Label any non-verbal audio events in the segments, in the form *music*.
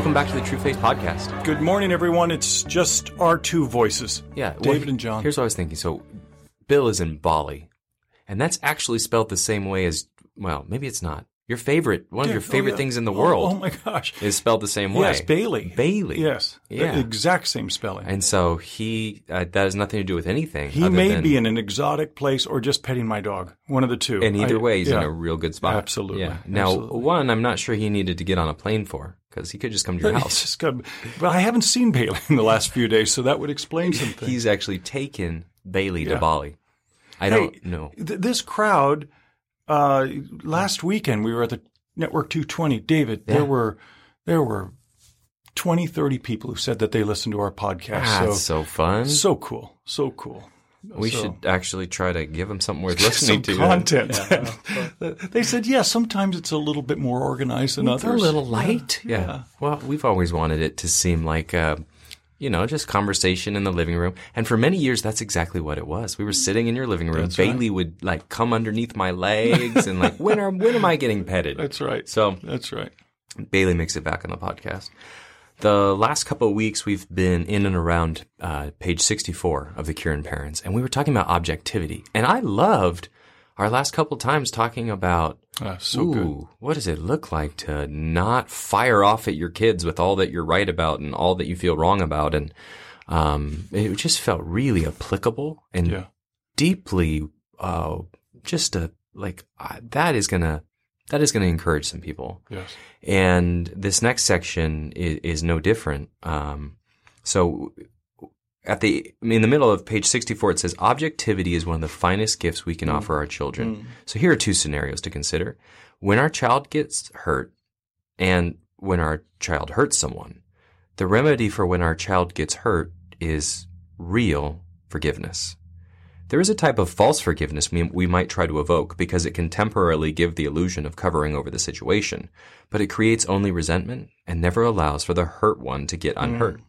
Welcome back to the Trueface Podcast. Good morning, everyone. It's just our two voices. Yeah, well, David and John. Here's what I was thinking. So, Bill is in Bali, and that's actually spelled the same way as well. Maybe it's not. Your favorite, one of Yeah, your oh, favorite yeah. things in the Oh, world, Oh, my gosh. is spelled the same way. Yes, Bailey. Bailey. Yes. Yeah. The exact same spelling. And so he uh, that has nothing to do with anything. he may than- be in an exotic place or just petting my dog. One of the two. And either I- way, he's in a real good spot. Absolutely. Yeah. Now, Absolutely. one, I'm not sure he needed to get on a plane for because he could just come to your house. just good. But I haven't seen Bailey in the last few days, so that would explain some things. He's actually taken Bailey to Bali. I Hey, don't know. Th- this crowd, uh, last weekend we were at the Network 220. David, Yeah. there were there were 20, 30 people who said that they listened to our podcast. Ah, so so fun. so cool, so cool. We so- should actually try to give them something worth *laughs* listening some to. content. *laughs* they said, yeah, sometimes it's a little bit more organized than It's others. a little light. Yeah. Well, we've always wanted it to seem like, uh, you know, just conversation in the living room. And for many years, that's exactly what it was. We were sitting in your living room. That's right. Bailey would like come underneath my legs and like, when are, when am I getting petted? That's right. So That's right. Bailey makes it back on the podcast. The last couple of weeks, we've been in and around uh, page 64 of the Cure and Parents, and we were talking about objectivity. And I loved our last couple times talking about Ah, so Ooh, good. what does it look like to not fire off at your kids with all that you're right about and all that you feel wrong about? And um, it just felt really applicable and Yeah. deeply, uh, just a like uh, that is gonna that is gonna encourage some people. Yes. And this next section is, is no different. Um, so at the in the middle of page 64 it says objectivity is one of the finest gifts we can offer our children. So here are two scenarios to consider. When our child gets hurt and when our child hurts someone, the remedy for when our child gets hurt is real forgiveness. There is a type of false forgiveness we, we might try to evoke because it can temporarily give the illusion of covering over the situation, but it creates only resentment and never allows for the hurt one to get unhurt.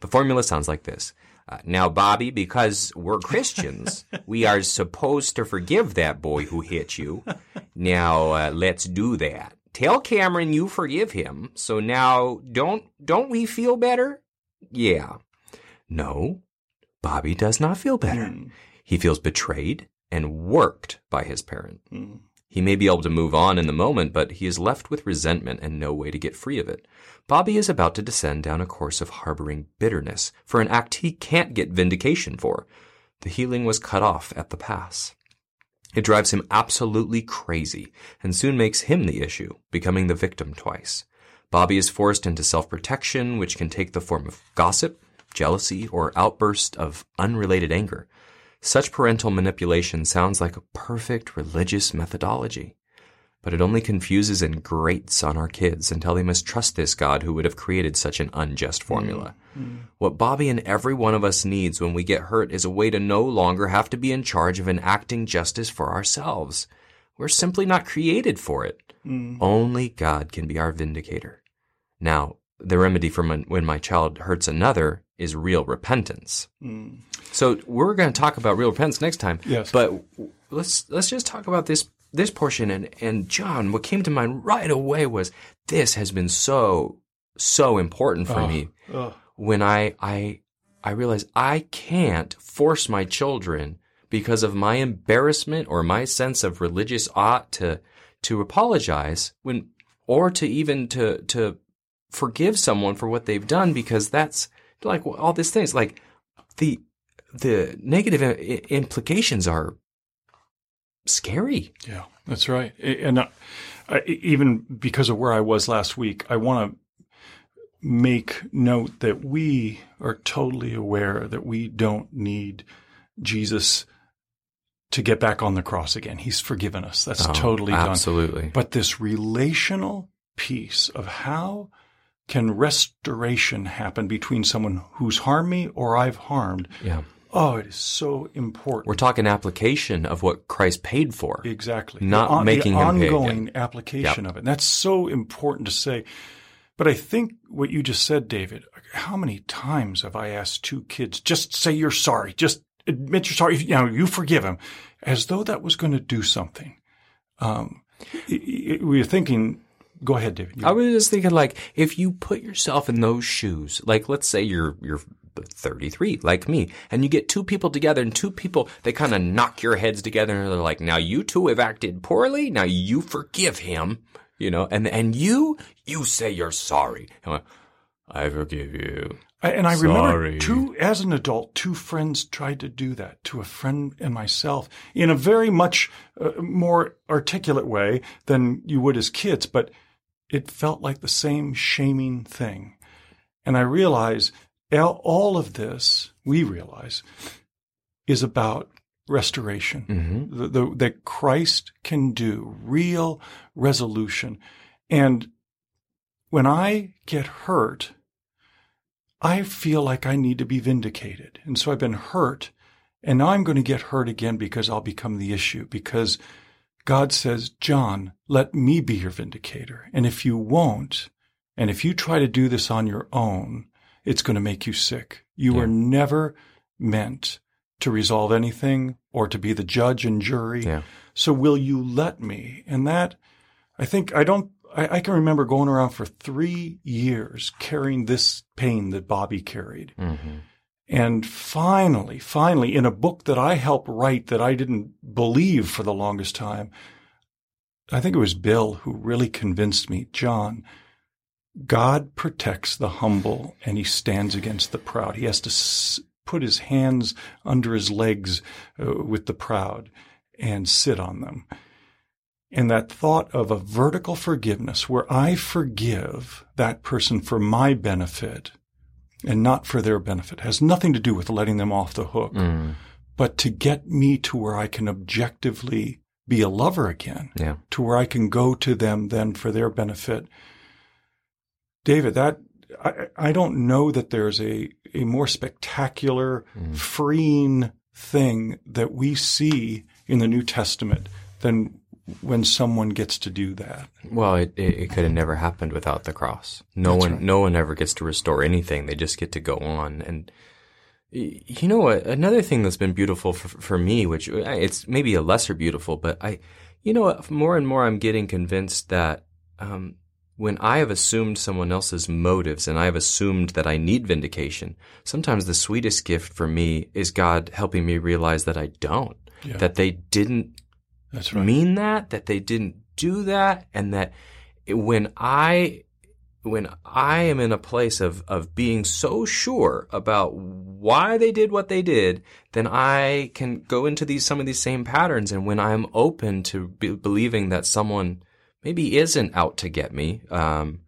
The formula sounds like this. Uh, now, Bobby, because we're Christians, *laughs* we are supposed to forgive that boy who hit you. Now, uh, let's do that. Tell Cameron you forgive him. So now, don't don't we feel better? Yeah. No, Bobby does not feel better. He feels betrayed and worked by his parent. Mm. He may be able to move on in the moment, but he is left with resentment and no way to get free of it. Bobby is about to descend down a course of harboring bitterness for an act he can't get vindication for. The healing was cut off at the pass. It drives him absolutely crazy and soon makes him the issue, becoming the victim twice. Bobby is forced into self-protection, which can take the form of gossip, jealousy, or outburst of unrelated anger. Such parental manipulation sounds like a perfect religious methodology, but it only confuses and grates on our kids until they must trust this God who would have created such an unjust formula. Mm, mm. What Bobby and every one of us needs when we get hurt is a way to no longer have to be in charge of enacting justice for ourselves. We're simply not created for it. Mm. Only God can be our vindicator. Now, the remedy for when my child hurts another is real repentance. Hmm. So we're going to talk about real repentance next time. Yes. But let's let's just talk about this this portion. And and John, what came to mind right away was this has been so so important for me when I I I realized I can't force my children because of my embarrassment or my sense of religious ought to to apologize when or to even to to forgive someone for what they've done because that's like all these things like the the negative i- implications are scary. Yeah, that's right. And uh, I, even because of where I was last week, I want to make note that we are totally aware that we don't need Jesus to get back on the cross again. He's forgiven us. That's Oh, totally done. absolutely. But this relational piece of how can restoration happen between someone who's harmed me or I've harmed? Yeah. Oh, it is so important. We're talking application of what Christ paid for. Exactly. Not the, on- making the him pay ongoing again. application of it. And that's so important to say. But I think what you just said, David, how many times have I asked two kids, just say you're sorry, just admit you're sorry, you know, you forgive him, as though that was going to do something. Um, i- i- we were thinking go ahead, David. You- I was just thinking, like, if you put yourself in those shoes, like, let's say you're you're 33, like me, and you get two people together, and two people they kind of knock your heads together, and they're like, "Now you two have acted poorly. Now you forgive him, you know, and and you you say you're sorry. Like, I forgive you. And I Sorry. remember two, as an adult, two friends tried to do that to a friend and myself in a very much uh, more articulate way than you would as kids, but it felt like the same shaming thing. And I realize all- of this, we realize, is about restoration. Mm-hmm. The, the, that Christ can do real resolution. And when I get hurt, I feel like I need to be vindicated. And so I've been hurt. And now I'm going to get hurt again because I'll become the issue. Because God says, John, let me be your vindicator. And if you won't, and if you try to do this on your own, it's going to make you sick. You Yeah. were never meant to resolve anything or to be the judge and jury. Yeah. So will you let me? And that, I think, I don't, I, I can remember going around for three years carrying this pain that Bobby carried. Mm-hmm. And finally, finally, in a book that I helped write that I didn't believe for the longest time, I think it was Bill who really convinced me, John, God protects the humble and he stands against the proud. He has to put his hands under his legs uh, with the proud and sit on them. And that thought of a vertical forgiveness where I forgive that person for my benefit and not for their benefit has nothing to do with letting them off the hook, Mm. but to get me to where I can objectively be a lover again Yeah. to where I can go to them then for their benefit. David, that I, I don't know that there's a, a more spectacular, Mm. freeing thing that we see in the New Testament than when someone gets to do that. Well, it, it, it could have never happened without the cross. No That's one, right. no one ever gets to restore anything. They just get to go on. And you know what? Another thing that's been beautiful for, for me, which uh, it's maybe a lesser beautiful, but I, you know what? More and more, I'm getting convinced that um, when I have assumed someone else's motives and I have assumed that I need vindication, sometimes the sweetest gift for me is God helping me realize that I don't. Yeah. That they didn't That's right. mean that, that they didn't do that, and that when I when I am in a place of of being so sure about why they did what they did, then I can go into these some of these same patterns. And when I'm open to be, believing that someone maybe isn't out to get me, um,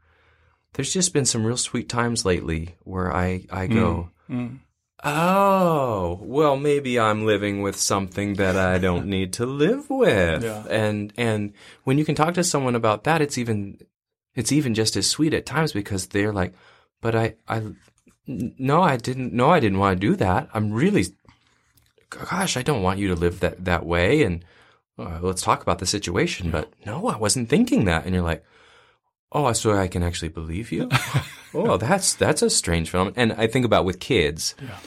there's just been some real sweet times lately where I I go. Mm. Oh, well, maybe I'm living with something that I don't *laughs* need to live with. Yeah. And, and when you can talk to someone about that, it's even, it's even just as sweet at times because they're like, but I, I, no, I didn't, no, I didn't want to do that. I'm really, gosh, I don't want you to live that, that way. And uh, let's talk about the situation. But no, I wasn't thinking that. And you're like, oh, so I can actually believe you? *laughs* oh, that's, that's a strange phenomenon. And I think about with kids, Yeah.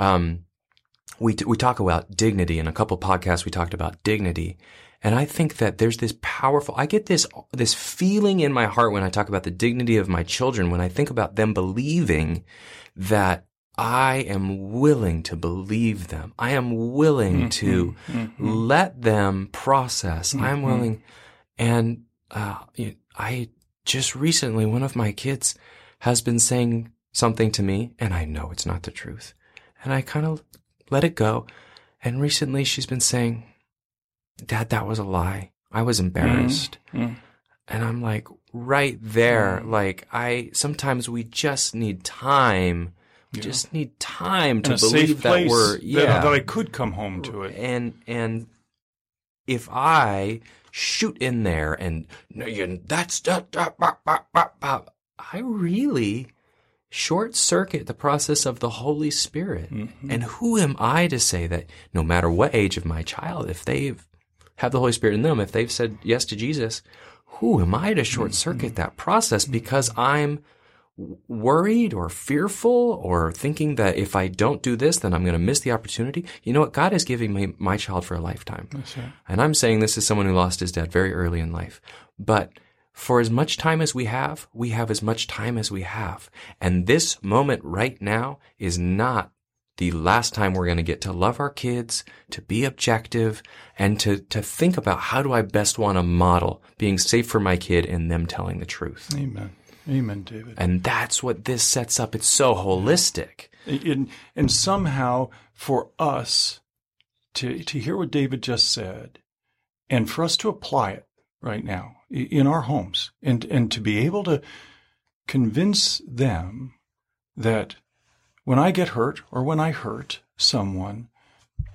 Um, we we talk about dignity in a couple podcasts. We talked about dignity, and I think that there's this powerful. I get this this feeling in my heart when I talk about the dignity of my children. When I think about them believing that I am willing to believe them. I am willing to let them process. I'm willing, and uh, I just recently one of my kids has been saying something to me, and I know it's not the truth and I kind of let it go. And recently she's been saying, Dad, that was a lie. I was embarrassed. Mm. And I'm like, right there. Like, I sometimes we just need time. We Yeah. just need time to believe that we're, that- yeah. that I could come home to it. And, and if I shoot in there and that's, that, that, I really short circuit the process of the Holy Spirit. Mm-hmm. And who am I to say that no matter what age of my child, if they've have the Holy Spirit in them, if they've said yes to Jesus, who am I to short circuit that process because I'm worried or fearful or thinking that if I don't do this, then I'm going to miss the opportunity? You know what? God is giving me my child for a lifetime. Right. And I'm saying this as someone who lost his dad very early in life. But for as much time as we have, we have as much time as we have. And this moment right now is not the last time we're going to get to love our kids, to be objective, and to, to think about how do I best want to model being safe for my kid and them telling the truth. Amen. Amen, David. And that's what this sets up. It's so holistic. And, and somehow for us to, to hear what David just said and for us to apply it right now in our homes and, and to be able to convince them that when I get hurt or when I hurt someone,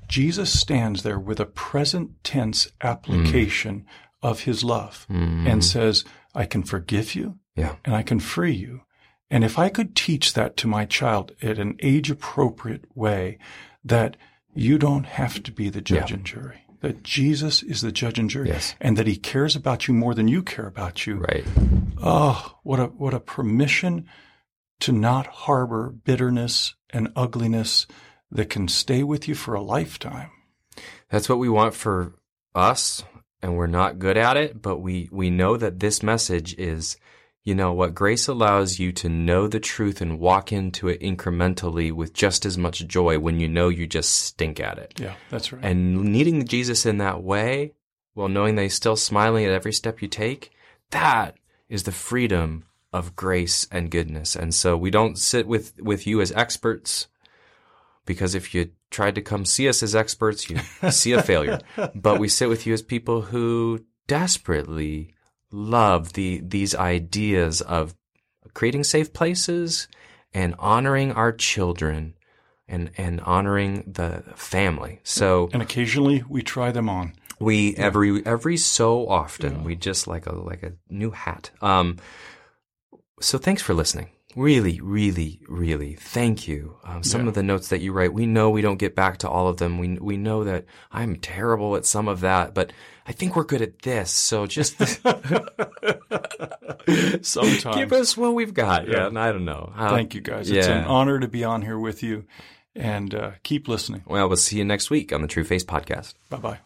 Jesus stands there with a present tense application mm. of his love mm. and says, I can forgive you yeah. and I can free you. And if I could teach that to my child in an age appropriate way, that you don't have to be the judge yeah. and jury, that Jesus is the judge and jury, yes. and that he cares about you more than you care about you. Right. Oh, what a, what a permission to not harbor bitterness and ugliness that can stay with you for a lifetime. That's what we want for us, and we're not good at it, but we, we know that this message is, you know, what grace allows you to know the truth and walk into it incrementally with just as much joy when you know you just stink at it. Yeah, that's right. And needing Jesus in that way, while knowing that he's still smiling at every step you take, that is the freedom of grace and goodness. And so we don't sit with, with you as experts because if you tried to come see us as experts, you see a failure. *laughs* But we sit with you as people who desperately love the, these ideas of creating safe places and honoring our children and, and honoring the family. So, and occasionally we try them on. We every every so often yeah. we just like a like a new hat. Um, so thanks for listening. Really, really, really, thank you. Um, some yeah. of the notes that you write, we know we don't get back to all of them. We we know that I'm terrible at some of that, but I think we're good at this. So just *laughs* *laughs* sometimes give us what we've got. Yeah, yeah I don't know. How, thank you guys. It's yeah. an honor to be on here with you, and uh, keep listening. Well, we'll see you next week on the Trueface Podcast. Bye bye.